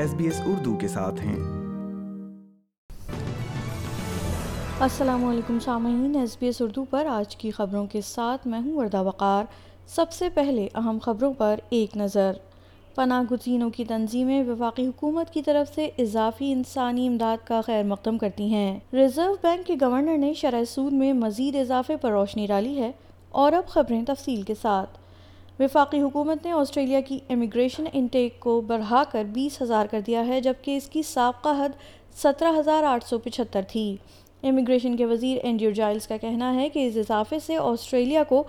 S S B Urdu کے ساتھ ہیں السلام علیکم سامعین ایس بی ایس اردو پر آج کی خبروں کے ساتھ میں ہوں وردہ وقار سب سے پہلے اہم خبروں پر ایک نظر پناہ گزینوں کی تنظیمیں وفاقی حکومت کی طرف سے اضافی انسانی امداد کا خیر مقدم کرتی ہیں ریزرو بینک کے گورنر نے شرح سود میں مزید اضافے پر روشنی ڈالی ہے اور اب خبریں تفصیل کے ساتھ وفاقی حکومت نے آسٹریلیا کی امیگریشن انٹیک کو بڑھا کر بیس ہزار کر دیا ہے جبکہ اس کی سابقہ حد سترہ ہزار آٹھ سو پچھتر تھی امیگریشن کے وزیر اینڈ جائلز کا کہنا ہے کہ اس اضافے سے آسٹریلیا کو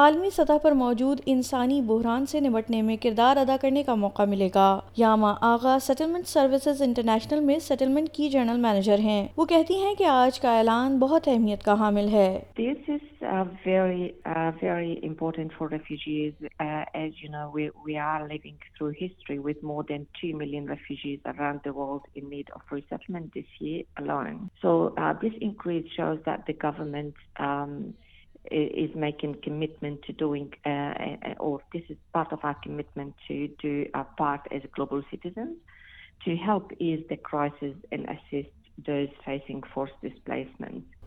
عالمی سطح پر موجود انسانی بحران سے نمٹنے میں کردار ادا کرنے کا موقع ملے گا Yama Agha settlement services international میں سیٹلمنٹ کی جنرل مینیجر ہیں وہ کہتی ہیں کہ آج کا اعلان بہت اہمیت کا حامل ہے are very important for refugees. Uh, as you know, we are living through history with more than 2 million refugees around the world in need of resettlement this year alone. So uh, this increase shows that the government um, is making commitment to doing, uh, or this is part of our commitment to do our part as global citizens to help ease the crisis and assist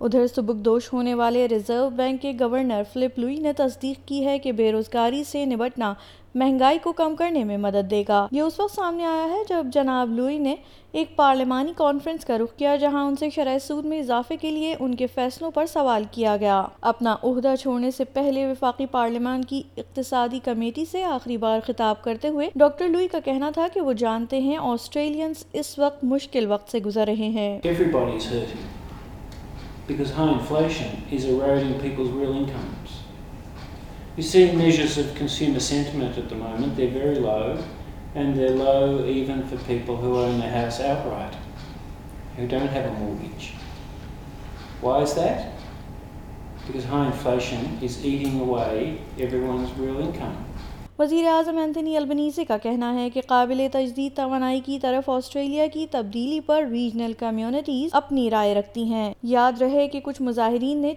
ادھر سبکدوش ہونے والے reserve bank کے governor Philip Lowe نے تصدیق کی ہے کہ بے روزگاری سے نبٹنا مہنگائی کو کم کرنے میں مدد دے گا یہ اس وقت سامنے آیا ہے جب جناب لوئی نے ایک پارلیمانی کانفرنس کا رخ کیا جہاں ان سے شرح سود میں اضافے کے لیے ان کے فیصلوں پر سوال کیا گیا اپنا عہدہ چھوڑنے سے پہلے وفاقی پارلیمان کی اقتصادی کمیٹی سے آخری بار خطاب کرتے ہوئے ڈاکٹر لوئی کا کہنا تھا کہ وہ جانتے ہیں آسٹریلینز اس وقت مشکل وقت سے گزر رہے ہیں You see measures of consumer sentiment at the moment, they're very low, and they're low even for people who own their house outright, who don't have a mortgage. Why is that? Because high inflation is eating away everyone's real income. وزیر اعظم کا کہنا ہے کہ قابل تجدید توانائی کی طرف آسٹریلیا کی تبدیلی پر ریجنل اپنی رائے رکھتی ہیں یاد رہے کہ کچھ مظاہرین نے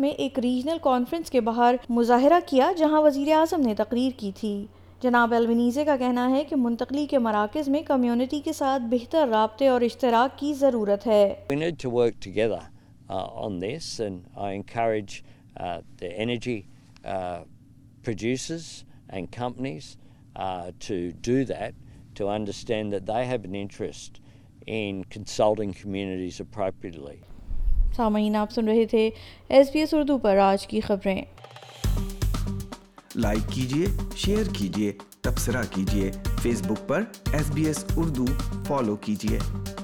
میں ایک ریجنل کانفرنس کے باہر مظاہرہ کیا جہاں وزیر اعظم نے تقریر کی تھی جناب البنیزے کا کہنا ہے کہ منتقلی کے مراکز میں کمیونٹی کے ساتھ بہتر رابطے اور اشتراک کی ضرورت ہے and companies uh, to do that, to understand that they have an interest in consulting communities appropriately. سامعین آپ سن رہے تھے ایس بی ایس اردو پر آج کی خبریں لائک کیجیے شیئر کیجیے تبصرہ کیجیے فیس بک پر S B S Urdu follow کیجیے